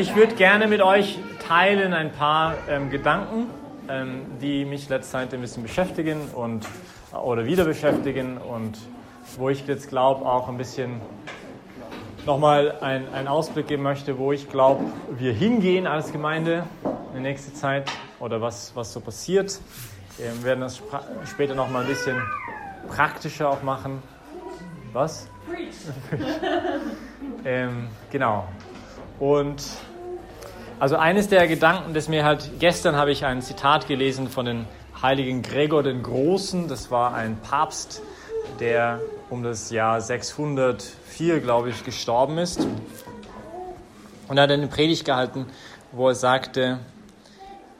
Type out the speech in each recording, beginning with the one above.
Ich würde gerne mit euch teilen ein paar ähm, Gedanken, ähm, die mich letzte Zeit ein bisschen beschäftigen und, oder wieder beschäftigen und wo ich jetzt glaube auch ein bisschen nochmal einen Ausblick geben möchte, wo ich glaube, wir hingehen als Gemeinde in der nächsten Zeit oder was, was so passiert. Wir werden das später nochmal ein bisschen praktischer auch machen. Was? ähm, genau. Und also eines der Gedanken, das mir halt, gestern habe ich ein Zitat gelesen von den heiligen Gregor den Großen. Das war ein Papst, der um das Jahr 604, glaube ich, gestorben ist. Und er hat eine Predigt gehalten, wo er sagte,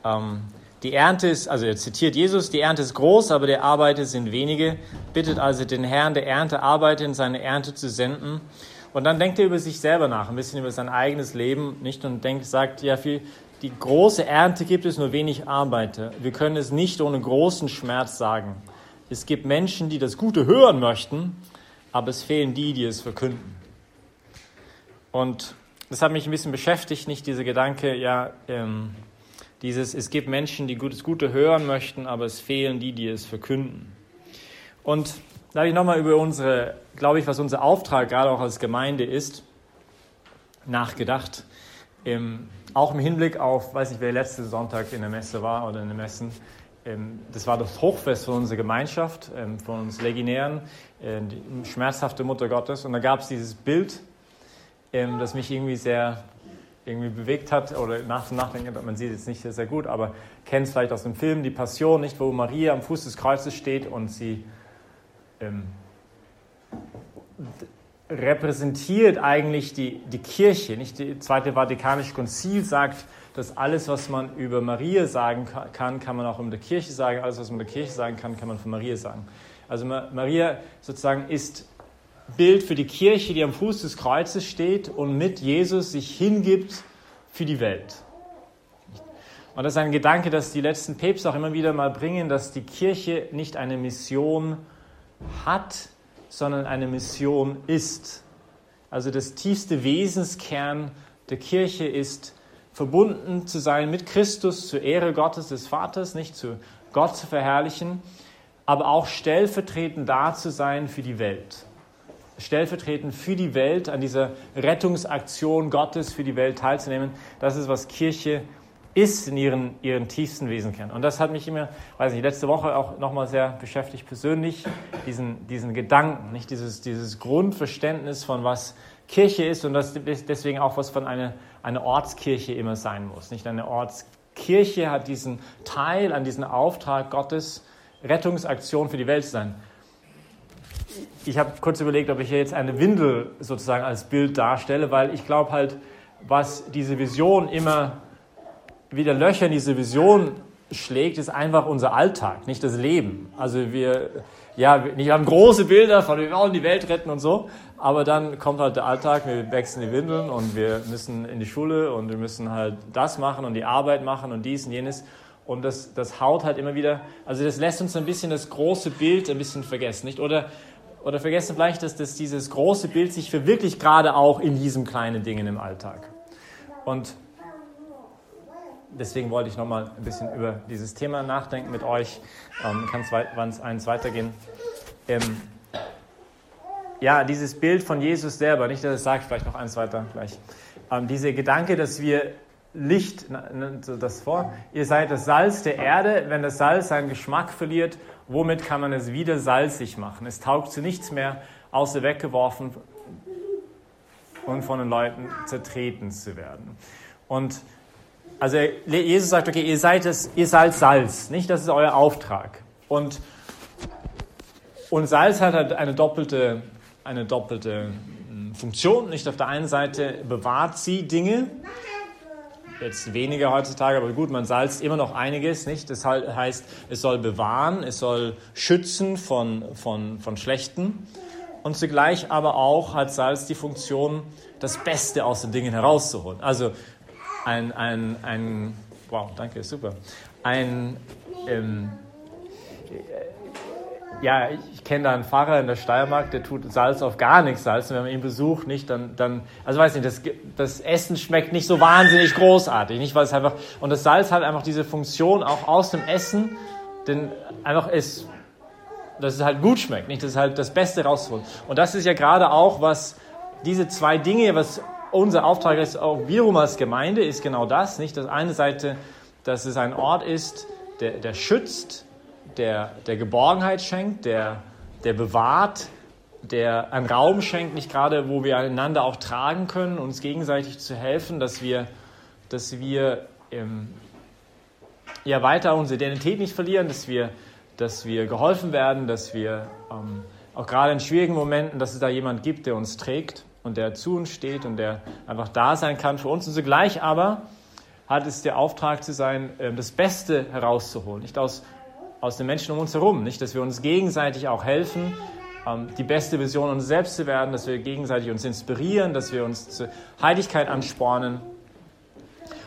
ähm, die Ernte ist, also er zitiert Jesus, die Ernte ist groß, aber der Arbeiter sind wenige. Bittet also den Herrn der Ernte, arbeite in seine Ernte zu senden. Und dann denkt er über sich selber nach, ein bisschen über sein eigenes Leben, nicht? Und denkt, sagt, ja, für die große Ernte gibt es nur wenig Arbeiter. Wir können es nicht ohne großen Schmerz sagen. Es gibt Menschen, die das Gute hören möchten, aber es fehlen die, die es verkünden. Und das hat mich ein bisschen beschäftigt, nicht dieser Gedanke, ja, ähm, dieses, es gibt Menschen, die das Gute hören möchten, aber es fehlen die, die es verkünden. Und da habe ich nochmal über unsere, glaube ich, was unser Auftrag gerade auch als Gemeinde ist, nachgedacht. Im, auch im Hinblick auf, weiß nicht, wer letzte Sonntag in der Messe war oder in den Messen. Ähm, das war das Hochfest von unserer Gemeinschaft, ähm, von uns Legionären, äh, die schmerzhafte Mutter Gottes. Und da gab es dieses Bild, ähm, das mich irgendwie sehr irgendwie bewegt hat oder nach dem Nachdenken, man sieht es jetzt nicht sehr gut, aber kennt es vielleicht aus dem Film Die Passion, nicht, wo Maria am Fuß des Kreuzes steht und sie ähm, repräsentiert eigentlich die, die Kirche. Nicht die Zweite Vatikanische Konzil sagt, dass alles, was man über Maria sagen kann, kann man auch um der Kirche sagen. Alles, was man der Kirche sagen kann, kann man von Maria sagen. Also Maria sozusagen ist Bild für die Kirche, die am Fuß des Kreuzes steht und mit Jesus sich hingibt für die Welt. Und das ist ein Gedanke, dass die letzten Päpste auch immer wieder mal bringen, dass die Kirche nicht eine Mission hat, sondern eine Mission ist. Also das tiefste Wesenskern der Kirche ist, verbunden zu sein mit Christus zur Ehre Gottes des Vaters, nicht zu Gott zu verherrlichen, aber auch stellvertretend da zu sein für die Welt stellvertretend für die Welt an dieser Rettungsaktion Gottes für die Welt teilzunehmen. Das ist, was Kirche in ihren, ihren tiefsten Wesenkern. Und das hat mich immer, weiß nicht, letzte Woche auch nochmal sehr beschäftigt persönlich, diesen, diesen Gedanken, nicht dieses, dieses Grundverständnis von was Kirche ist und das deswegen auch was von einer eine Ortskirche immer sein muss. Nicht eine Ortskirche hat diesen Teil an diesen Auftrag Gottes, Rettungsaktion für die Welt zu sein ich habe kurz überlegt, ob ich hier jetzt eine Windel sozusagen als Bild darstelle, weil ich glaube halt, was diese Vision immer wieder Löcher in diese Vision schlägt, ist einfach unser Alltag, nicht das Leben. Also wir, ja, wir haben große Bilder von, wir wollen die Welt retten und so, aber dann kommt halt der Alltag, wir wechseln die Windeln und wir müssen in die Schule und wir müssen halt das machen und die Arbeit machen und dies und jenes. Und das, das haut halt immer wieder, also das lässt uns ein bisschen das große Bild ein bisschen vergessen, nicht? Oder oder vergessen vielleicht, dass das, dieses große Bild sich verwirklicht gerade auch in diesen kleinen Dingen im Alltag. Und deswegen wollte ich nochmal ein bisschen über dieses Thema nachdenken mit euch. Ähm, kann es eins weitergehen. Ähm, ja, dieses Bild von Jesus selber, nicht, dass es sagt, vielleicht noch eins weiter gleich. Ähm, dieser Gedanke, dass wir Licht, das vor, ihr seid das Salz der Erde, wenn das Salz seinen Geschmack verliert Womit kann man es wieder salzig machen? Es taugt zu nichts mehr, außer weggeworfen und von den Leuten zertreten zu werden. Und also Jesus sagt, okay, ihr seid es, ihr seid Salz, nicht? Das ist euer Auftrag. Und, und Salz hat halt eine doppelte, eine doppelte hm, Funktion. Nicht auf der einen Seite bewahrt sie Dinge, jetzt weniger heutzutage, aber gut, man salzt immer noch einiges, nicht? Das heißt, es soll bewahren, es soll schützen von, von, von Schlechten und zugleich aber auch hat Salz die Funktion, das Beste aus den Dingen herauszuholen. Also ein, ein, ein wow, danke, super. Ein, ähm, ja, ich kenne da einen Pfarrer in der Steiermark, der tut Salz auf gar nichts salzen. Wenn man ihn besucht, nicht, dann, dann also weiß nicht, das, das Essen schmeckt nicht so wahnsinnig großartig, nicht, weil es einfach, und das Salz hat einfach diese Funktion auch aus dem Essen, denn einfach es, dass es halt gut schmeckt, nicht, das ist halt das Beste rausholen. Und das ist ja gerade auch, was diese zwei Dinge, was unser Auftrag ist, auch wiederum als Gemeinde, ist genau das, nicht, das eine Seite, dass es ein Ort ist, der, der schützt, der, der Geborgenheit schenkt, der, der bewahrt, der einen Raum schenkt, nicht gerade, wo wir einander auch tragen können, uns gegenseitig zu helfen, dass wir, dass wir ähm, ja, weiter unsere Identität nicht verlieren, dass wir, dass wir geholfen werden, dass wir ähm, auch gerade in schwierigen Momenten, dass es da jemand gibt, der uns trägt und der zu uns steht und der einfach da sein kann für uns. Und zugleich aber hat es der Auftrag zu sein, ähm, das Beste herauszuholen, nicht aus aus den Menschen um uns herum. Nicht, dass wir uns gegenseitig auch helfen, ähm, die beste Vision uns selbst zu werden, dass wir gegenseitig uns inspirieren, dass wir uns zur Heiligkeit anspornen.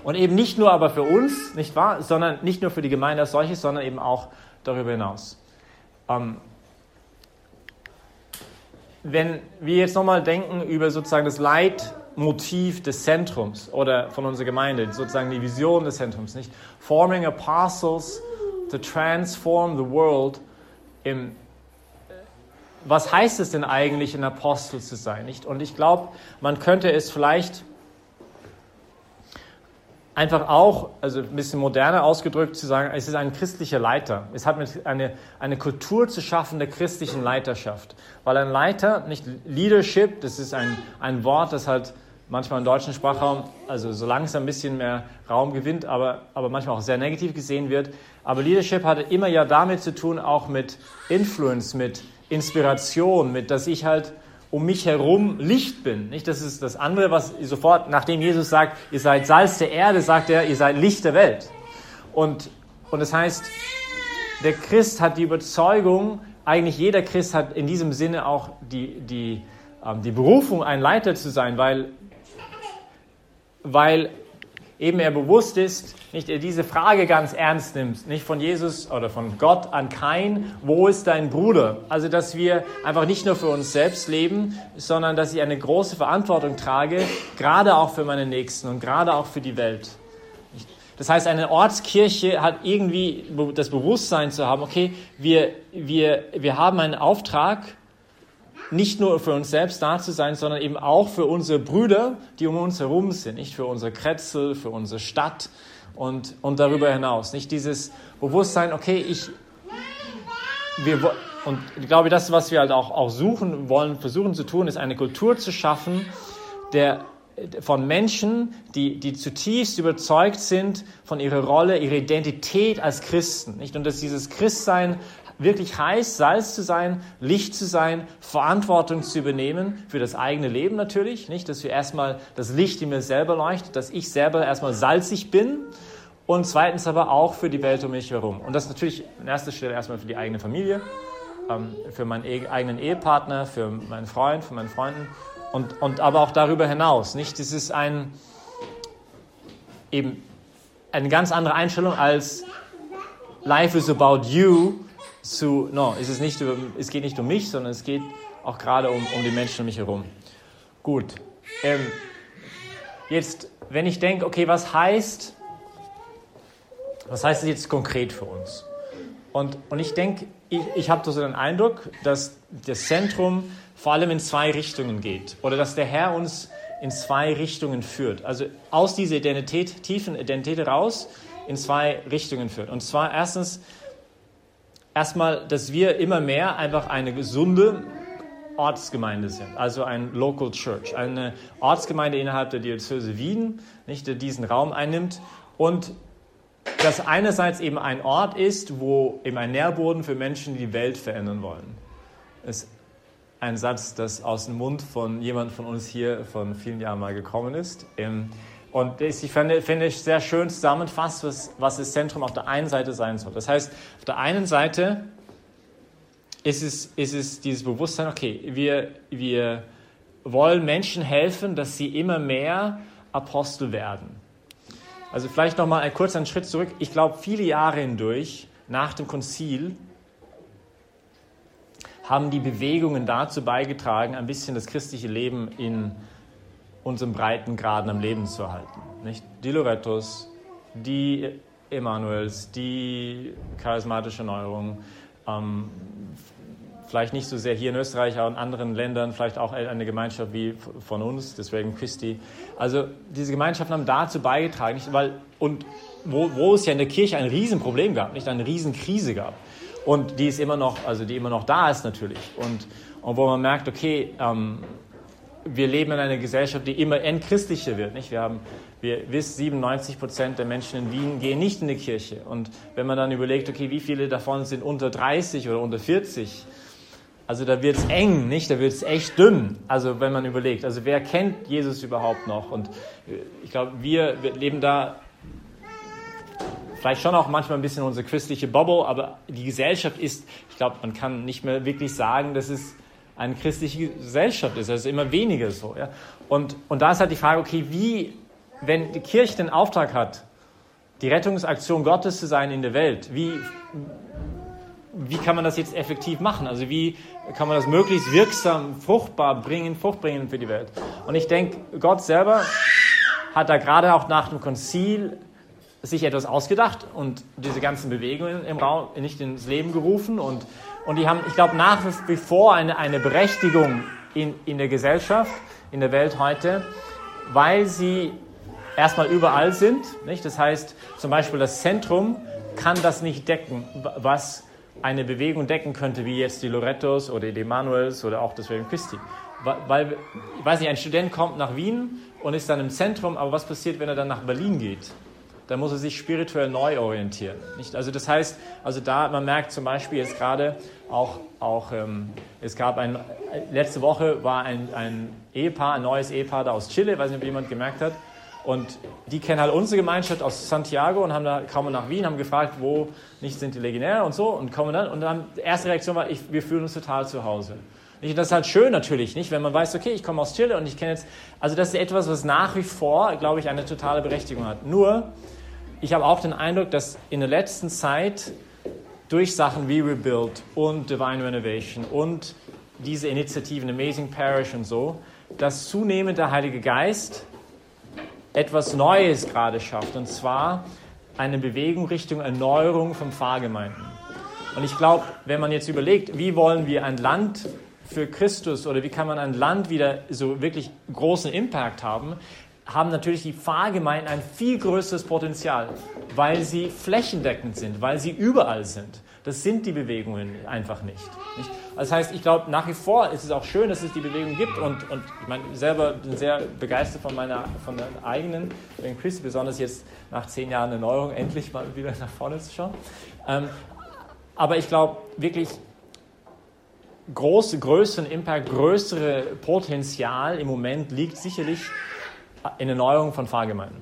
Und eben nicht nur aber für uns, nicht wahr, sondern nicht nur für die Gemeinde als solches, sondern eben auch darüber hinaus. Wenn wir jetzt nochmal denken über sozusagen das Leitmotiv des Zentrums oder von unserer Gemeinde, sozusagen die Vision des Zentrums, nicht? Forming apostles to transform the world im was heißt es denn eigentlich, ein Apostel zu sein? Nicht? Und ich glaube, man könnte es vielleicht einfach auch, also ein bisschen moderner ausgedrückt, zu sagen, es ist ein christlicher Leiter. Es hat eine, eine Kultur zu schaffen der christlichen Leiterschaft. Weil ein Leiter, nicht Leadership, das ist ein, ein Wort, das halt manchmal im deutschen Sprachraum, also so langsam ein bisschen mehr Raum gewinnt, aber, aber manchmal auch sehr negativ gesehen wird. Aber Leadership hatte immer ja damit zu tun, auch mit Influence, mit Inspiration, mit, dass ich halt um mich herum Licht bin. Nicht, das ist das andere, was sofort, nachdem Jesus sagt, ihr seid Salz der Erde, sagt er, ihr seid Licht der Welt. Und, und das heißt, der Christ hat die Überzeugung, eigentlich jeder Christ hat in diesem Sinne auch die, die, ähm, die Berufung, ein Leiter zu sein, weil, weil eben er bewusst ist, nicht er diese Frage ganz ernst nimmt, nicht von Jesus oder von Gott an kein, wo ist dein Bruder? Also, dass wir einfach nicht nur für uns selbst leben, sondern dass ich eine große Verantwortung trage, gerade auch für meine Nächsten und gerade auch für die Welt. Das heißt, eine Ortskirche hat irgendwie das Bewusstsein zu haben, okay, wir, wir, wir haben einen Auftrag, nicht nur für uns selbst da zu sein, sondern eben auch für unsere Brüder, die um uns herum sind, nicht für unsere Kretzel, für unsere Stadt und, und darüber hinaus. Nicht dieses Bewusstsein, okay, ich, wir, und ich glaube, das, was wir halt auch, auch suchen wollen, versuchen zu tun, ist eine Kultur zu schaffen, der, von Menschen, die, die zutiefst überzeugt sind von ihrer Rolle, ihrer Identität als Christen. Nicht? Und dass dieses Christsein wirklich heißt, Salz zu sein, Licht zu sein, Verantwortung zu übernehmen für das eigene Leben natürlich, nicht, dass wir erstmal das Licht in mir selber leuchtet, dass ich selber erstmal salzig bin und zweitens aber auch für die Welt um mich herum. Und das natürlich an erster Stelle erstmal für die eigene Familie, ähm, für meinen e-, eigenen Ehepartner, für meinen Freund, für meinen Freunden und, und aber auch darüber hinaus. Nicht, das ist ein eben eine ganz andere Einstellung als Life is about you zu, no, es, ist nicht, es geht nicht um mich, sondern es geht auch gerade um, um die Menschen um mich herum. Gut. Ähm, jetzt, wenn ich denke, okay, was heißt, was heißt das jetzt konkret für uns? Und, und ich denke, ich, ich habe so den Eindruck, dass das Zentrum vor allem in zwei Richtungen geht oder dass der Herr uns in zwei Richtungen führt. Also aus dieser Identität, tiefen Identität raus in zwei Richtungen führt. Und zwar erstens erstmal, dass wir immer mehr einfach eine gesunde Ortsgemeinde sind, also ein Local Church, eine Ortsgemeinde innerhalb der Diözese Wien, nicht, der diesen Raum einnimmt und das einerseits eben ein Ort ist, wo eben ein Nährboden für Menschen, die die Welt verändern wollen. Das ist ein Satz, das aus dem Mund von jemand von uns hier von vielen Jahren mal gekommen ist. Und ich finde, finde ich sehr schön zusammenfasst, was, was das Zentrum auf der einen Seite sein soll. Das heißt, auf der einen Seite ist es, ist es dieses Bewusstsein, okay, wir, wir wollen Menschen helfen, dass sie immer mehr Apostel werden. Also vielleicht nochmal ein kurzer Schritt zurück. Ich glaube, viele Jahre hindurch, nach dem Konzil, haben die Bewegungen dazu beigetragen, ein bisschen das christliche Leben in unserem Breitengraden am Leben zu erhalten. Nicht? Die Lorettos, die Emanuels, die charismatische Neuerung, ähm, vielleicht nicht so sehr hier in Österreich, aber in anderen Ländern, vielleicht auch eine Gemeinschaft wie von uns, deswegen Christi. Also diese Gemeinschaften haben dazu beigetragen, nicht? Weil, und wo, wo es ja in der Kirche ein Riesenproblem gab, nicht eine Riesenkrise gab. Und die ist immer noch, also die immer noch da ist natürlich. Und, und wo man merkt, okay, ähm, wir leben in einer Gesellschaft, die immer entchristlicher wird. Nicht? Wir haben, wir wissen, 97 Prozent der Menschen in Wien gehen nicht in die Kirche. Und wenn man dann überlegt, okay, wie viele davon sind unter 30 oder unter 40, also da wird es eng, nicht? Da wird es echt dünn. Also wenn man überlegt, also wer kennt Jesus überhaupt noch? Und ich glaube, wir, wir leben da vielleicht schon auch manchmal ein bisschen unsere christliche Bubble, aber die Gesellschaft ist, ich glaube, man kann nicht mehr wirklich sagen, dass es eine christliche Gesellschaft ist. Das ist immer weniger so. Ja? Und, und da ist halt die Frage, okay, wie, wenn die Kirche den Auftrag hat, die Rettungsaktion Gottes zu sein in der Welt, wie, wie kann man das jetzt effektiv machen? Also wie kann man das möglichst wirksam, fruchtbar bringen, fruchtbringen für die Welt? Und ich denke, Gott selber hat da gerade auch nach dem Konzil sich etwas ausgedacht und diese ganzen Bewegungen im Raum nicht ins Leben gerufen und und die haben, ich glaube, nach wie vor eine, eine Berechtigung in, in der Gesellschaft, in der Welt heute, weil sie erstmal überall sind. Nicht? Das heißt, zum Beispiel das Zentrum kann das nicht decken, was eine Bewegung decken könnte, wie jetzt die Lorettos oder die Emanuels oder auch das William Christi. Weil, ich weiß nicht, ein Student kommt nach Wien und ist dann im Zentrum, aber was passiert, wenn er dann nach Berlin geht? Dann muss er sich spirituell neu orientieren. Nicht? Also das heißt, also da, man merkt zum Beispiel jetzt gerade auch, auch ähm, es gab ein, letzte Woche war ein, ein Ehepaar, ein neues Ehepaar da aus Chile, weiß nicht, ob jemand gemerkt hat, und die kennen halt unsere Gemeinschaft aus Santiago und haben da, kommen nach Wien, haben gefragt, wo nicht sind die Legionäre und so und kommen dann und dann die erste Reaktion war, ich, wir fühlen uns total zu Hause. Und das ist halt schön natürlich, nicht? Wenn man weiß, okay, ich komme aus Chile und ich kenne jetzt, also das ist etwas, was nach wie vor, glaube ich, eine totale Berechtigung hat. Nur, ich habe auch den Eindruck, dass in der letzten Zeit durch Sachen wie Rebuild und Divine Renovation und diese Initiativen, Amazing Parish und so, dass zunehmend der Heilige Geist etwas Neues gerade schafft, und zwar eine Bewegung Richtung Erneuerung von Pfarrgemeinden. Und ich glaube, wenn man jetzt überlegt, wie wollen wir ein Land für Christus oder wie kann man ein Land wieder so wirklich großen Impact haben, haben natürlich die Pfarrgemeinden ein viel größeres Potenzial, weil sie flächendeckend sind, weil sie überall sind. Das sind die Bewegungen einfach nicht. nicht? Das heißt, ich glaube, nach wie vor ist es auch schön, dass es die Bewegung gibt und, und ich meine, selber bin sehr begeistert von meiner von der eigenen wegen Christi, besonders jetzt nach zehn Jahren Erneuerung endlich mal wieder nach vorne zu schauen. Ähm, aber ich glaube wirklich, große, größeren Impact, größere Potenzial im Moment liegt sicherlich in Erneuerung von Pfarrgemeinden.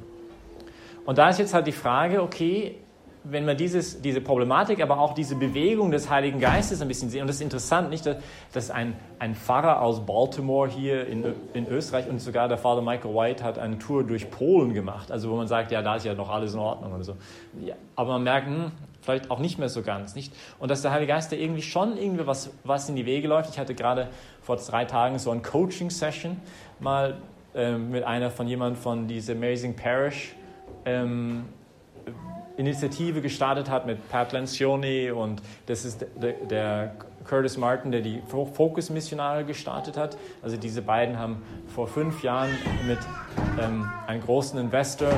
Und da ist jetzt halt die Frage, okay, wenn man dieses, diese Problematik, aber auch diese Bewegung des Heiligen Geistes ein bisschen sieht, und das ist interessant, nicht, dass ein, ein Pfarrer aus Baltimore hier in, in Österreich und sogar der Vater Michael White hat eine Tour durch Polen gemacht, also wo man sagt, ja, da ist ja noch alles in Ordnung oder so. Ja, aber man merkt, hm, vielleicht auch nicht mehr so ganz, nicht? Und dass der Heilige Geist da irgendwie schon irgendwie was, was in die Wege läuft. Ich hatte gerade vor drei Tagen so ein Coaching-Session mal ähm, mit einer von jemand von dieser Amazing Parish ähm, Initiative gestartet hat mit Pat Lencioni und das ist der, der Curtis Martin, der die Focus-Missionare gestartet hat. Also diese beiden haben vor fünf Jahren mit ähm, einem großen Investor,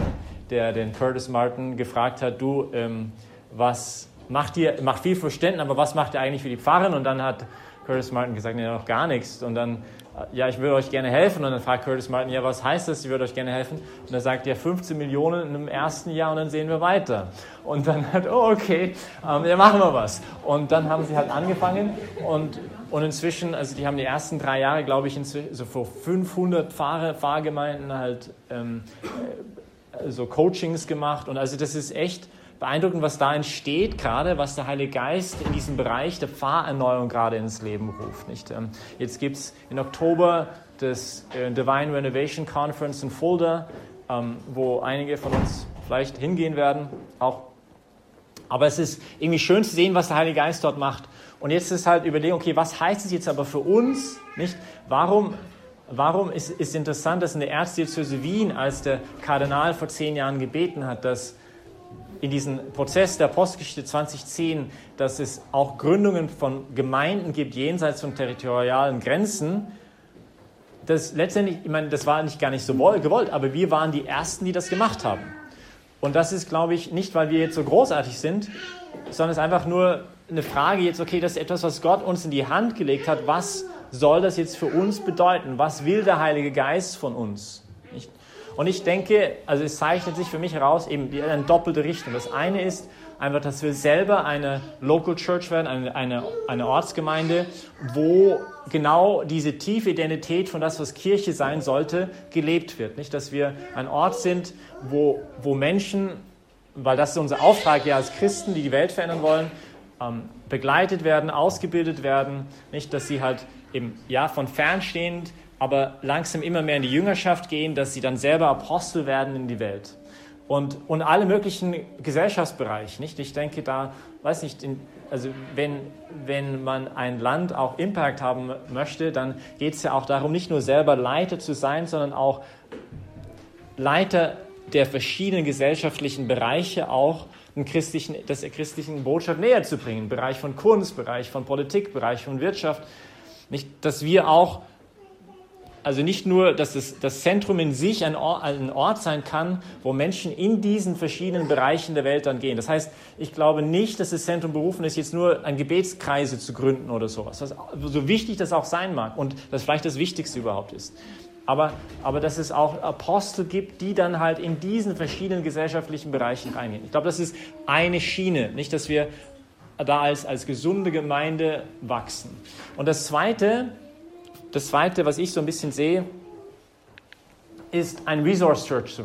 der den Curtis Martin gefragt hat, du, ähm, was macht ihr, macht viel Verständnis, aber was macht ihr eigentlich für die Pfarren? Und dann hat Curtis Martin gesagt, nee, noch gar nichts. Und dann ja, ich würde euch gerne helfen. Und dann fragt Curtis Martin, ja, was heißt das, ich würde euch gerne helfen? Und er sagt, ja, 15 Millionen im ersten Jahr und dann sehen wir weiter. Und dann hat, oh, okay, ähm, ja, machen wir was. Und dann haben sie halt angefangen und, und inzwischen, also die haben die ersten drei Jahre, glaube ich, so vor 500 Fahr Fahrgemeinden halt ähm, äh, so Coachings gemacht. Und also das ist echt beeindruckend, was da entsteht, gerade was der Heilige Geist in diesem Bereich der Pfarrerneuerung gerade ins Leben ruft. Nicht? Ähm, jetzt gibt es in Oktober das äh, Divine Renovation Conference in Fulda, ähm, wo einige von uns vielleicht hingehen werden, auch Aber es ist irgendwie schön zu sehen, was der Heilige Geist dort macht. Und jetzt ist halt überlegen, okay, was heißt es jetzt aber für uns? Nicht? Warum, warum ist, ist interessant, dass in der Erzdiözese Wien, als der Kardinal vor zehn Jahren gebeten hat, dass in diesem Prozess der Postgeschichte 2010, dass es auch Gründungen von Gemeinden gibt jenseits von territorialen Grenzen, das letztendlich, ich meine, das war nicht gar nicht so gewollt, aber wir waren die Ersten, die das gemacht haben. Und das ist, glaube ich, nicht, weil wir jetzt so großartig sind, sondern es ist einfach nur eine Frage jetzt, okay, das ist etwas, was Gott uns in die Hand gelegt hat. Was soll das jetzt für uns bedeuten? Was will der Heilige Geist von uns? Und ich denke, also es zeichnet sich für mich heraus eben eine doppelte Richtung. Das eine ist, einfach, dass wir selber eine Local Church werden, eine, eine, eine Ortsgemeinde, wo genau diese tiefe Identität von das, was Kirche sein sollte, gelebt wird. Nicht, dass wir ein Ort sind, wo, wo Menschen, weil das ist unser Auftrag ja als Christen, die die Welt verändern wollen, ähm, begleitet werden, ausgebildet werden. Nicht, dass sie halt eben, ja, von fernstehend, aber langsam immer mehr in die Jüngerschaft gehen, dass sie dann selber Apostel werden in die Welt und, und alle möglichen Gesellschaftsbereiche. Nicht? Ich denke da, weiß nicht, in, also wenn, wenn man ein Land auch Impact haben möchte, dann geht es ja auch darum, nicht nur selber Leiter zu sein, sondern auch Leiter der verschiedenen gesellschaftlichen Bereiche auch den christlichen, das christlichen Botschaft näher zu bringen. Bereich von Kunst, Bereich von Politik, Bereich von Wirtschaft. Nicht, dass wir auch also nicht nur, dass es, das Zentrum in sich ein Ort, ein Ort sein kann, wo Menschen in diesen verschiedenen Bereichen der Welt dann gehen. Das heißt, ich glaube nicht, dass das Zentrum berufen ist, jetzt nur ein Gebetskreise zu gründen oder sowas. Was, so wichtig das auch sein mag und das vielleicht das Wichtigste überhaupt ist. Aber, aber dass es auch Apostel gibt, die dann halt in diesen verschiedenen gesellschaftlichen Bereichen reingehen. Ich glaube, das ist eine Schiene, nicht, dass wir da als, als gesunde Gemeinde wachsen. Und das Zweite, das Zweite, was ich so ein bisschen sehe, ist ein Resource Church zu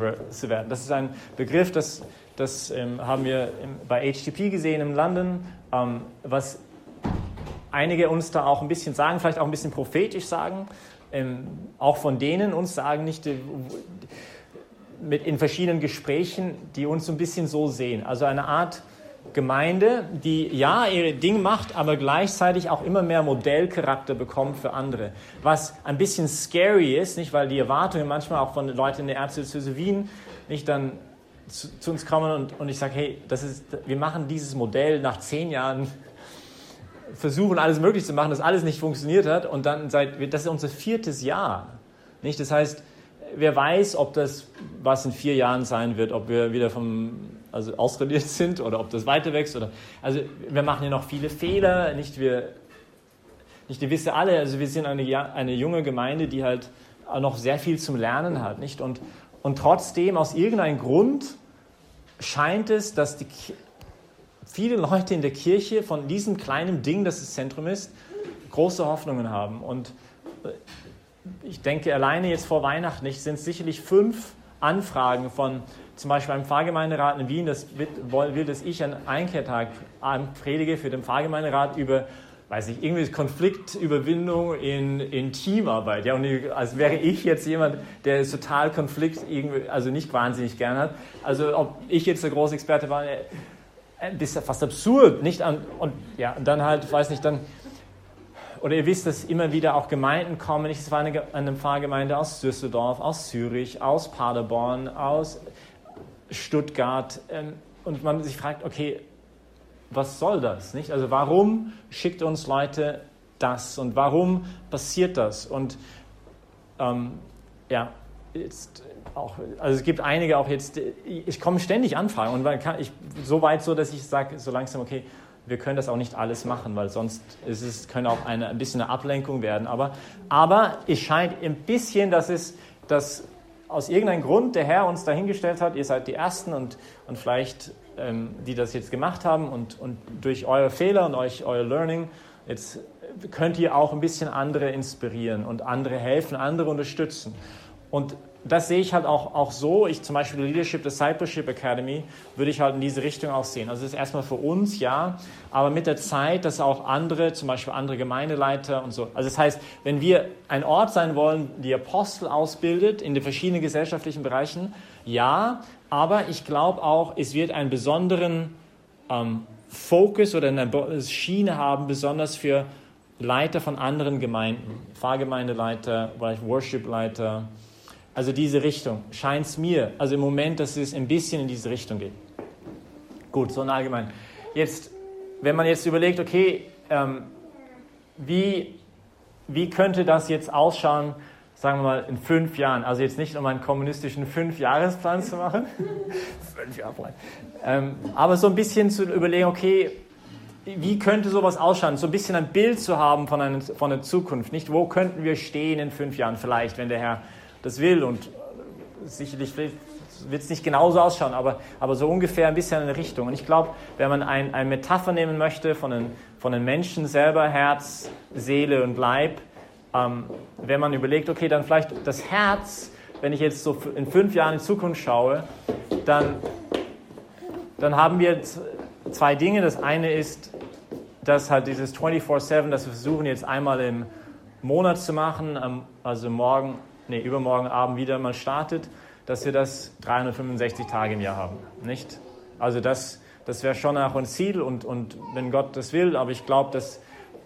werden. Das ist ein Begriff, das, das ähm, haben wir bei HTTP gesehen in London, ähm, was einige uns da auch ein bisschen sagen, vielleicht auch ein bisschen prophetisch sagen, ähm, auch von denen uns sagen, nicht äh, mit in verschiedenen Gesprächen, die uns so ein bisschen so sehen. Also eine Art Gemeinde, die ja ihre Ding macht, aber gleichzeitig auch immer mehr Modellcharakter bekommt für andere. Was ein bisschen scary ist, nicht, weil die Erwartungen manchmal auch von Leuten in der Erzdiözese Wien nicht dann zu, zu, uns kommen und, und ich sage, hey, das ist, wir machen dieses Modell nach zehn Jahren, versuchen alles möglich zu machen, dass alles nicht funktioniert hat und dann seit, das ist unser viertes Jahr. Nicht? Das heißt, wer weiß, ob das was in vier Jahren sein wird, ob wir wieder vom also ausradiert sind oder ob das weiter wächst. Oder, also wir machen ja noch viele Fehler, nicht wir, nicht wir wissen alle, also wir sind eine, eine junge Gemeinde, die halt noch sehr viel zum Lernen hat. Nicht? Und, und trotzdem, aus irgendeinem Grund, scheint es, dass die, viele Leute in der Kirche von diesem kleinen Ding, das das Zentrum ist, große Hoffnungen haben. Und äh, ich denke, alleine jetzt vor Weihnachten sind es sicherlich fünf Anfragen von zum Beispiel einem Pfarrgemeinderat in Wien, das will, dass ich an Einkehrtag predige für den Pfarrgemeinderat über, weiß ich, irgendwie Konfliktüberwindung in, in Teamarbeit. Ja, und als wäre ich jetzt jemand, der total Konflikt irgendwie, also nicht wahnsinnig gern hat. Also ob ich jetzt der große Experte war, äh, das ist fast absurd, nicht? Und, und ja, und dann halt, weiß nicht, dann oder ihr wisst, dass immer wieder auch Gemeinden kommen. Es war eine, eine Pfarrgemeinde aus Düsseldorf, aus Zürich, aus Paderborn, aus Stuttgart ähm, und man sich fragt, okay, was soll das? Nicht? Also warum schickt uns Leute das und warum passiert das? Und ähm, ja, jetzt auch, also es gibt einige auch jetzt, ich komme ständig Anfragen und weil ich, so weit so, dass ich sage so langsam, okay, wir können das auch nicht alles machen, weil sonst ist es, könnte auch eine, ein bisschen eine Ablenkung werden. Aber, aber es scheint ein bisschen, dass es, dass aus irgendeinem Grund der Herr uns dahingestellt hat, ihr seid die Ersten und, und vielleicht ähm, die das jetzt gemacht haben und, und durch eure Fehler und euch, euer Learning, jetzt könnt ihr auch ein bisschen andere inspirieren und andere helfen, andere unterstützen. Und das sehe ich halt auch, auch so. Ich zum Beispiel die Leadership Discipleship Academy würde ich halt in diese Richtung auch sehen. Also das ist erstmal für uns, ja, aber mit der Zeit, dass auch andere, zum Beispiel andere Gemeindeleiter und so. Also das heißt, wenn wir ein Ort sein wollen, die Apostel ausbildet in den verschiedenen gesellschaftlichen Bereichen, ja, aber ich glaube auch, es wird einen besonderen ähm, Fokus oder eine Schiene haben, besonders für Leiter von anderen Gemeinden, Pfarrgemeindeleiter, vielleicht Worshipleiter. Also diese Richtung scheint es mir, also im Moment, dass es ein bisschen in diese Richtung geht. Gut, so ein allgemein. Jetzt, wenn man jetzt überlegt, okay, ähm, wie, wie könnte das jetzt ausschauen, sagen wir mal, in fünf Jahren? Also jetzt nicht, um einen kommunistischen Fünfjahresplan zu machen. fünf Jahre ähm, aber so ein bisschen zu überlegen, okay, wie könnte sowas ausschauen? So ein bisschen ein Bild zu haben von, einer, von der Zukunft. Nicht, wo könnten wir stehen in fünf Jahren vielleicht, wenn der Herr das will. Und sicherlich wird es nicht genauso ausschauen, aber, aber so ungefähr ein bisschen in eine Richtung. Und ich glaube, wenn man ein, eine Metapher nehmen möchte von den, von den Menschen selber, Herz, Seele und Leib, ähm, wenn man überlegt, okay, dann vielleicht das Herz, wenn ich jetzt so in fünf Jahren in Zukunft schaue, dann, dann haben wir zwei Dinge. Das eine ist, dass halt dieses 24-7, das wir versuchen jetzt einmal im Monat zu machen, also morgen, nee, übermorgen Abend wieder mal startet, dass wir das 365 Tage im Jahr haben, nicht? Also das, das wäre schon auch ein Ziel und, und wenn Gott das will, aber ich glaube, dass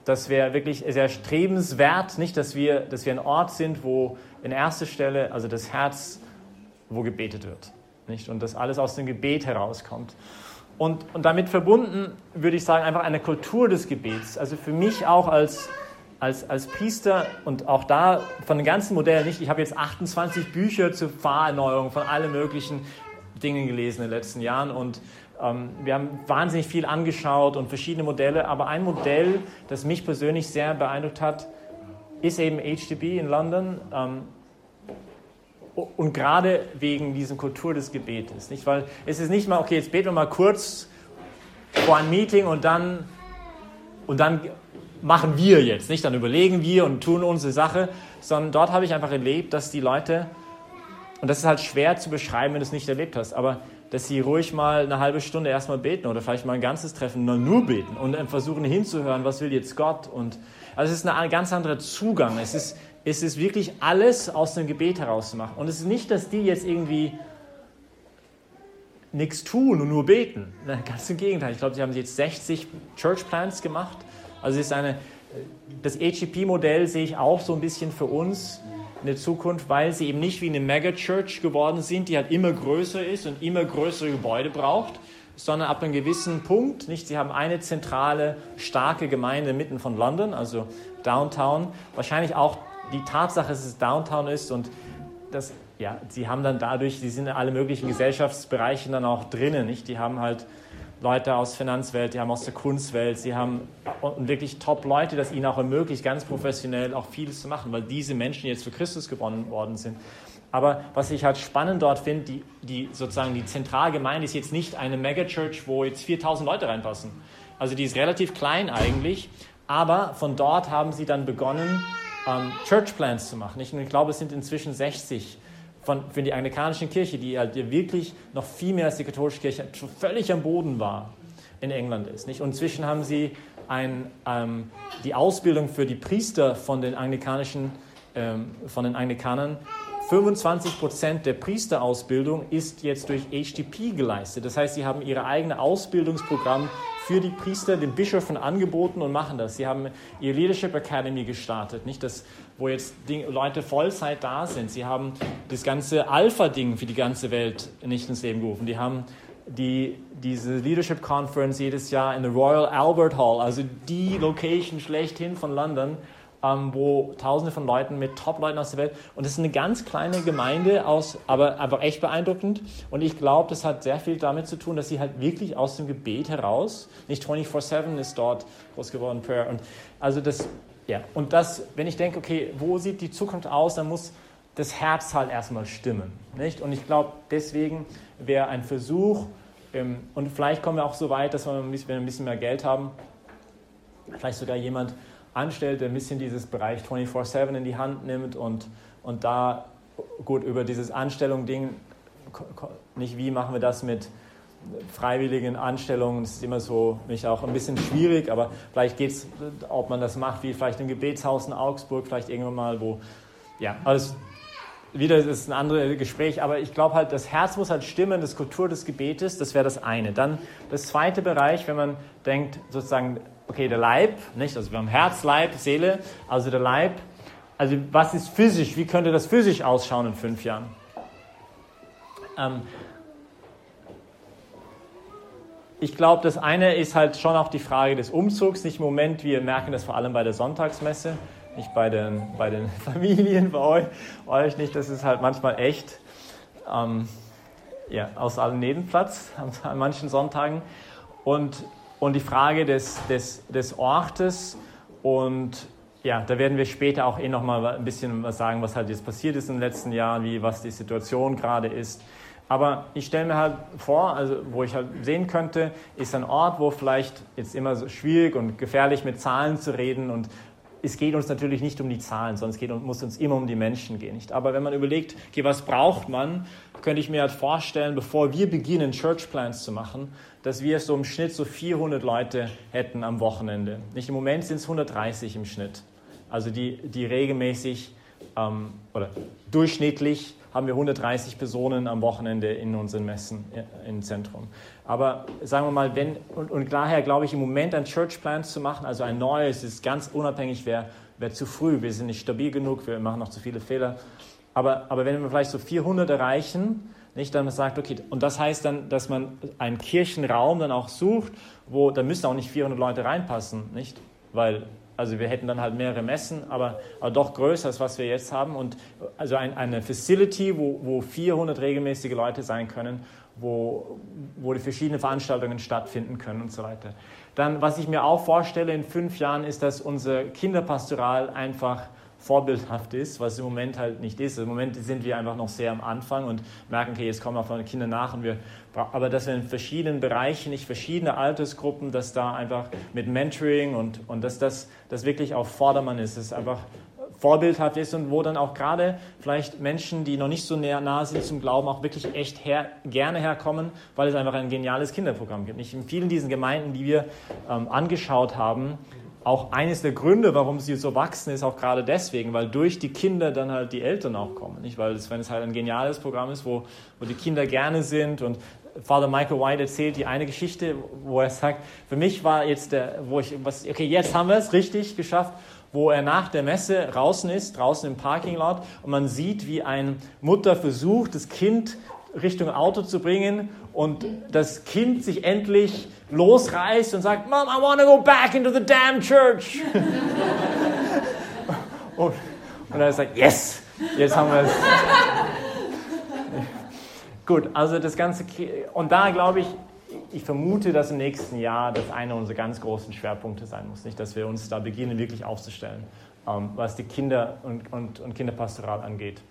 das wäre wirklich sehr strebenswert, nicht, dass wir, dass wir ein Ort sind, wo in erster Stelle, also das Herz, wo gebetet wird, nicht? Und dass alles aus dem Gebet herauskommt. Und, und damit verbunden würde ich sagen, einfach eine Kultur des Gebets. Also für mich auch als, als, als Priester und auch da von den ganzen Modellen nicht. Ich habe jetzt 28 Bücher zur Pfarrerneuerung von allen möglichen Dingen gelesen in den letzten Jahren und ähm, wir haben wahnsinnig viel angeschaut und verschiedene Modelle. Aber ein Modell, das mich persönlich sehr beeindruckt hat, ist eben HTB in London. Ähm, und gerade wegen dieser Kultur des Gebetes. Nicht? Weil es ist nicht mal, okay, jetzt beten wir mal kurz vor ein Meeting und dann, und dann machen wir jetzt. Nicht? Dann überlegen wir und tun unsere Sache. Sondern dort habe ich einfach erlebt, dass die Leute, und das ist halt schwer zu beschreiben, wenn du es nicht erlebt hast, aber dass sie ruhig mal eine halbe Stunde erstmal beten oder vielleicht mal ein ganzes Treffen nur beten und versuchen hinzuhören, was will jetzt Gott. Und also es ist ein ganz anderer Zugang. Es ist ist es wirklich alles aus dem Gebet herauszumachen. Und es ist nicht, dass die jetzt irgendwie nichts tun und nur beten. Ganz im Gegenteil. Ich glaube, sie haben jetzt 60 Church Plans gemacht. Also ist eine, das HEP-Modell sehe ich auch so ein bisschen für uns in der Zukunft, weil sie eben nicht wie eine Megachurch geworden sind, die halt immer größer ist und immer größere Gebäude braucht, sondern ab einem gewissen Punkt, nicht? Sie haben eine zentrale, starke Gemeinde mitten von London, also Downtown, wahrscheinlich auch die Tatsache, dass es Downtown ist und das, ja, sie haben dann dadurch, sie sind in alle möglichen Gesellschaftsbereichen dann auch drinnen, nicht? Die haben halt Leute aus Finanzwelt, die haben aus der Kunstwelt, sie haben wirklich Top-Leute, das ihnen auch ermöglicht, ganz professionell auch vieles zu machen, weil diese Menschen jetzt für Christus gewonnen worden sind. Aber was ich halt spannend dort finde, die, die sozusagen die Zentralgemeinde ist jetzt nicht eine Megachurch, wo jetzt 4000 Leute reinpassen. Also die ist relativ klein eigentlich, aber von dort haben sie dann begonnen, ähm, Church Plans zu machen. Ich, ich glaube, es sind inzwischen 60 von, für die anglikanische Kirche, die halt wirklich noch viel mehr als die katholische Kirche völlig am Boden war in England ist. Nicht? Und inzwischen haben sie ein, ähm, die Ausbildung für die Priester von den anglikanischen, ähm, von den Anglikanern 25 Prozent der Priesterausbildung ist jetzt durch HTP geleistet. Das heißt, sie haben ihr eigenes Ausbildungsprogramm für die Priester, den Bischöfen angeboten und machen das. Sie haben ihr Leadership Academy gestartet, nicht das, wo jetzt Leute Vollzeit da sind. Sie haben das ganze Alpha-Ding für die ganze Welt nicht ins Leben gerufen. Die haben die, diese Leadership Conference jedes Jahr in der Royal Albert Hall, also die Location schlechthin von London, ähm, wo Tausende von Leuten mit Top-Leuten aus der Welt und es ist eine ganz kleine Gemeinde aus, aber einfach echt beeindruckend. Und ich glaube, das hat sehr viel damit zu tun, dass sie halt wirklich aus dem Gebet heraus, nicht 24/7 ist dort groß geworden Prayer und also das, ja und das, wenn ich denke, okay, wo sieht die Zukunft aus, dann muss das Herz halt erstmal stimmen, nicht? Und ich glaube, deswegen wäre ein Versuch ähm, und vielleicht kommen wir auch so weit, dass wir, wenn wir ein bisschen mehr Geld haben, vielleicht sogar jemand anstellt, der ein bisschen dieses Bereich 24-7 in die Hand nimmt und, und da gut über dieses Anstellung-Ding, nicht wie machen wir das mit freiwilligen Anstellungen, das ist immer so, mich auch ein bisschen schwierig, aber vielleicht geht es, ob man das macht, wie vielleicht im Gebetshaus in Augsburg, vielleicht irgendwann mal, wo, ja, alles wieder das ist ein anderes Gespräch, aber ich glaube halt, das Herz muss halt stimmen, das Kultur des Gebetes, das wäre das eine. Dann das zweite Bereich, wenn man denkt, sozusagen, okay, der Leib, nicht? Also wir haben Herz, Leib, Seele, also der Leib. Also was ist physisch? Wie könnte das physisch ausschauen in fünf Jahren? Ähm, ich glaube, das eine ist halt schon auch die Frage des Umzugs. Nicht im Moment, wir merken das vor allem bei der Sonntagsmesse nicht bei den, bei den Familien, bei euch, euch nicht. Das ist halt manchmal echt ähm, ja, aus allem Nebenplatz an manchen Sonntagen. Und, und die Frage des, des, des Ortes und ja, da werden wir später auch eh nochmal ein bisschen was sagen, was halt jetzt passiert ist in den letzten Jahren, wie, was die Situation gerade ist. Aber ich stelle mir halt vor, also wo ich halt sehen könnte, ist ein Ort, wo vielleicht jetzt immer so schwierig und gefährlich mit Zahlen zu reden und es geht uns natürlich nicht um die Zahlen, sondern es geht, muss uns immer um die Menschen gehen. Nicht? Aber wenn man überlegt, okay, was braucht man, könnte ich mir halt vorstellen, bevor wir beginnen, Church Plans zu machen, dass wir so im Schnitt so 400 Leute hätten am Wochenende. Nicht im Moment sind es 130 im Schnitt. Also die, die regelmäßig ähm, oder durchschnittlich haben wir 130 Personen am Wochenende in unseren Messen im Zentrum. Aber sagen wir mal, wenn, und, und daher glaube ich, im Moment ein Church Plan zu machen, also ein neues, ist ganz unabhängig, wäre wär zu früh. Wir sind nicht stabil genug, wir machen noch zu viele Fehler. Aber, aber wenn wir vielleicht so 400 erreichen, nicht, dann sagt, okay, und das heißt dann, dass man einen Kirchenraum dann auch sucht, wo, da müssen auch nicht 400 Leute reinpassen, nicht? Weil also wir hätten dann halt mehrere Messen, aber, aber doch größer als was wir jetzt haben. Und also ein, eine Facility, wo, wo 400 regelmäßige Leute sein können, wo, wo die verschiedenen Veranstaltungen stattfinden können und so weiter. Dann, was ich mir auch vorstelle in fünf Jahren, ist, dass unser Kinderpastoral einfach vorbildhaft ist, was im Moment halt nicht ist. Im Moment sind wir einfach noch sehr am Anfang und merken, okay, jetzt kommen auch von Kinder nach und wir, aber dass wir in verschiedenen Bereichen, nicht verschiedene Altersgruppen, dass da einfach mit Mentoring und, und dass das, das wirklich auf Vordermann ist, dass es einfach vorbildhaft ist und wo dann auch gerade vielleicht Menschen, die noch nicht so nah sind zum Glauben, auch wirklich echt her, gerne herkommen, weil es einfach ein geniales Kinderprogramm gibt. Nicht in vielen diesen Gemeinden, die wir ähm, angeschaut haben, auch eines der Gründe, warum sie so wachsen, ist auch gerade deswegen, weil durch die Kinder dann halt die Eltern auch kommen. Nicht? Weil es, wenn es halt ein geniales Programm ist, wo, wo die Kinder gerne sind und Father Michael White erzählt die eine Geschichte, wo er sagt, für mich war jetzt der, wo ich, was, okay, jetzt haben wir es richtig geschafft, wo er nach der Messe draußen ist, draußen im Parking Lot und man sieht, wie eine Mutter versucht, das Kind Richtung Auto zu bringen und das Kind sich endlich losreißt und sagt, Mom, I want to go back into the damn church. und, und er sagt, yes, jetzt haben wir es. Gut, also das Ganze, und da glaube ich, ich vermute, dass im nächsten Jahr das einer unserer ganz großen Schwerpunkte sein muss, nicht, dass wir uns da beginnen, wirklich aufzustellen, ähm, was die Kinder und, und, und Kinderpastoral angeht.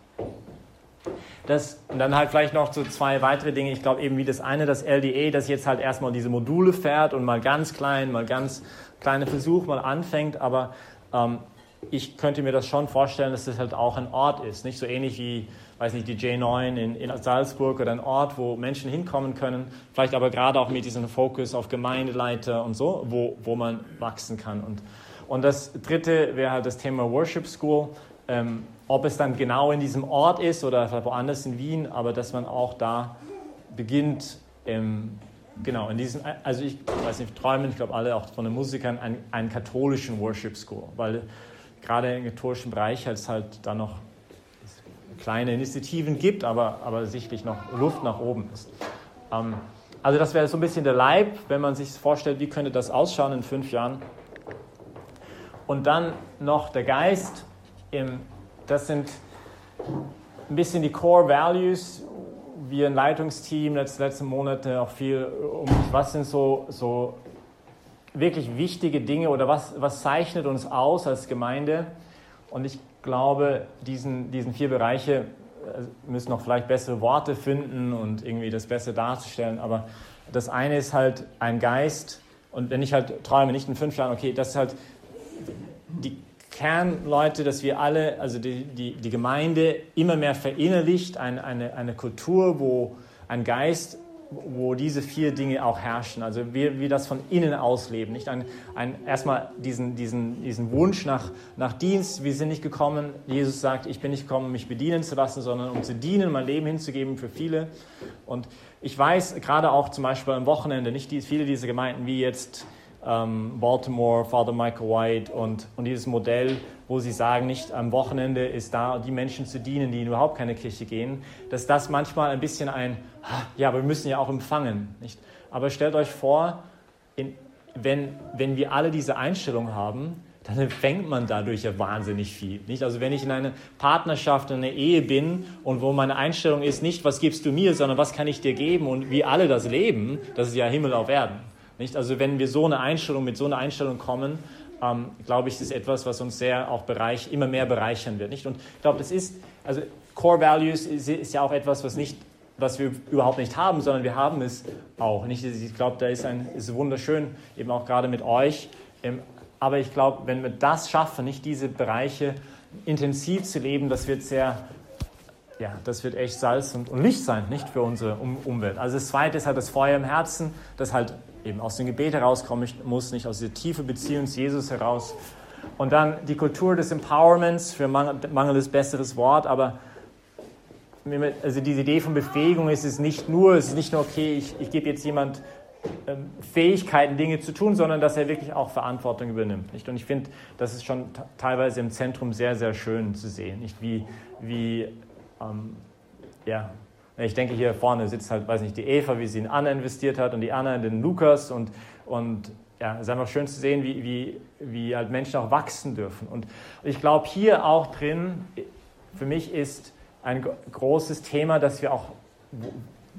Das, und dann halt vielleicht noch so zwei weitere Dinge. Ich glaube eben wie das eine, das LDA, das jetzt halt erstmal diese Module fährt und mal ganz klein, mal ganz kleine Versuch mal anfängt. Aber ähm, ich könnte mir das schon vorstellen, dass das halt auch ein Ort ist. Nicht so ähnlich wie, weiß nicht, die J9 in, in Salzburg oder ein Ort, wo Menschen hinkommen können. Vielleicht aber gerade auch mit diesem Fokus auf Gemeindeleiter und so, wo, wo man wachsen kann. Und, und das dritte wäre halt das Thema Worship School. Ähm, ob es dann genau in diesem Ort ist oder woanders in Wien, aber dass man auch da beginnt, ähm, genau, in diesem, also ich weiß nicht, träumen, ich glaube alle auch von den Musikern, einen, einen katholischen Worship School, weil gerade im katholischen Bereich es halt da noch kleine Initiativen gibt, aber, aber sicherlich noch Luft nach oben ist. Ähm, also das wäre so ein bisschen der Leib, wenn man sich vorstellt, wie könnte das ausschauen in fünf Jahren. Und dann noch der Geist im das sind ein bisschen die Core Values. Wir ein Leitungsteam letzte, letzten Monate auch viel um was sind so, so wirklich wichtige Dinge oder was, was zeichnet uns aus als Gemeinde. Und ich glaube, diesen, diesen vier Bereiche äh, müssen noch vielleicht bessere Worte finden und irgendwie das besser darzustellen. Aber das eine ist halt ein Geist. Und wenn ich halt träume, nicht in fünf Jahren, okay, das ist halt die Kernleute, dass wir alle, also die, die, die Gemeinde immer mehr verinnerlicht, eine, eine, eine Kultur, wo ein Geist wo diese vier Dinge auch herrschen. Also wir, wir das von innen ausleben. Nicht ein, ein, erstmal diesen, diesen, diesen Wunsch nach, nach Dienst. Wir sind nicht gekommen, Jesus sagt, ich bin nicht gekommen, mich bedienen zu lassen, sondern um zu dienen, mein Leben hinzugeben für viele. Und ich weiß, gerade auch zum Beispiel am Wochenende, nicht die, viele dieser Gemeinden wie jetzt ähm, Baltimore, Father Michael White und, und dieses Modell, wo sie sagen, nicht am Wochenende ist da, die Menschen zu dienen, die in überhaupt keine Kirche gehen, dass das manchmal ein bisschen ein, ja, wir müssen ja auch empfangen. Nicht? Aber stellt euch vor, in, wenn, wenn wir alle diese Einstellung haben, dann empfängt man dadurch ja wahnsinnig viel. Nicht? Also wenn ich in einer Partnerschaft, in einer Ehe bin und wo meine Einstellung ist, nicht was gibst du mir, sondern was kann ich dir geben und wie alle das leben, das ist ja Himmel auf Erden. Nicht? Also wenn wir so eine Einstellung, mit so einer Einstellung kommen, ähm, glaube ich, das ist etwas, was uns sehr auch bereich, immer mehr bereichern wird. Nicht? Und ich glaube, das ist, also Core Values ist, ist ja auch etwas, was nicht was wir überhaupt nicht haben, sondern wir haben es auch. Nicht? Ich glaube, da ist ein ist wunderschön, eben auch gerade mit euch. Ähm, aber ich glaube, wenn wir das schaffen, nicht diese Bereiche intensiv zu leben, das wird sehr, ja, das wird echt Salz und, und Licht sein, nicht für unsere um Umwelt. Also das Zweite ist halt das Feuer im Herzen, das halt eben aus dem Gebet herauskommen muss, nicht aus dieser tiefen Beziehung zu Jesus heraus. Und dann die Kultur des Empowerments, für mangelndes besseres Wort, aber also diese Idee von Befähigung ist es nicht nur, es ist nicht nur, okay, ich, ich gebe jetzt jemand ähm, Fähigkeiten, Dinge zu tun, sondern dass er wirklich auch Verantwortung übernimmt. Nicht? Und ich finde, das ist schon teilweise im Zentrum sehr, sehr schön zu sehen. Nicht wie, wie ähm, ja, ich denke, hier vorne sitzt halt, weiß nicht, die Eva, wie sie in Anna investiert hat und die Anna in den Lukas und, und ja, es ist einfach schön zu sehen, wie, wie, wie halt Menschen auch wachsen dürfen. Und ich glaube, hier auch drin, für mich ist ein großes Thema, dass wir auch, wo,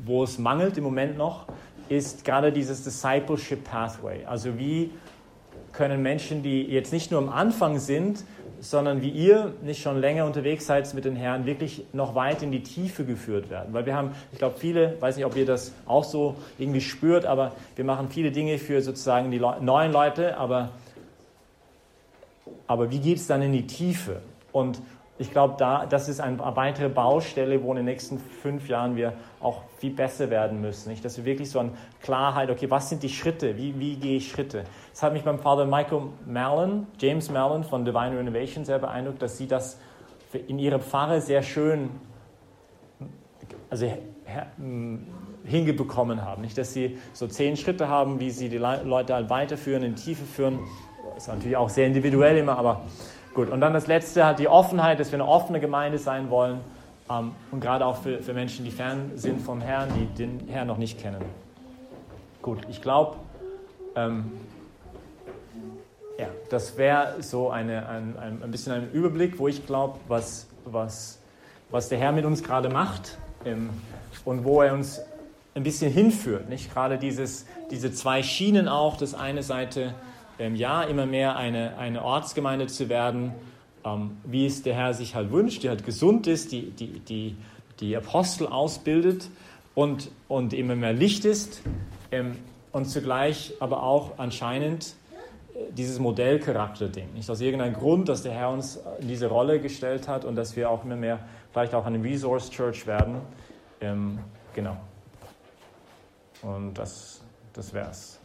wo es mangelt im Moment noch, ist gerade dieses Discipleship Pathway. Also wie können Menschen, die jetzt nicht nur am Anfang sind, sondern wie ihr nicht schon länger unterwegs seid mit den Herren, wirklich noch weit in die Tiefe geführt werden. Weil wir haben, ich glaube, viele, weiß nicht, ob ihr das auch so irgendwie spürt, aber wir machen viele Dinge für sozusagen die Le neuen Leute, aber, aber wie geht es dann in die Tiefe? Und ich glaube, da, das ist eine weitere Baustelle, wo in den nächsten fünf Jahren wir auch viel besser werden müssen. Nicht? Dass wir wirklich so eine Klarheit, okay, was sind die Schritte? Wie, wie gehe ich Schritte? Das hat mich beim Vater Michael Mallon, James Mallon von Divine Renovation sehr beeindruckt, dass sie das in ihrer Pfarre sehr schön also, hingebekommen haben. Nicht, dass sie so zehn Schritte haben, wie sie die Leute halt weiterführen, in die Tiefe führen. Das ist natürlich auch sehr individuell immer, aber Gut, und dann das Letzte hat die Offenheit, dass wir eine offene Gemeinde sein wollen ähm, und gerade auch für, für Menschen, die fern sind vom Herrn, die den Herrn noch nicht kennen. Gut, ich glaube, ähm, ja, das wäre so eine, ein, ein, ein bisschen ein Überblick, wo ich glaube, was, was, was der Herr mit uns gerade macht ähm, und wo er uns ein bisschen hinführt. Nicht gerade dieses, diese zwei Schienen auch, das eine Seite ähm, ja, immer mehr eine, eine Ortsgemeinde zu werden, ähm, wie es der Herr sich halt wünscht, die halt gesund ist, die, die, die, die Apostel ausbildet und, und immer mehr Licht ist ähm, und zugleich aber auch anscheinend äh, dieses Modellcharakter-Ding. Nicht aus irgendeinem Grund, dass der Herr uns in diese Rolle gestellt hat und dass wir auch immer mehr vielleicht auch eine Resource Church werden. Ähm, genau. Und das, das es.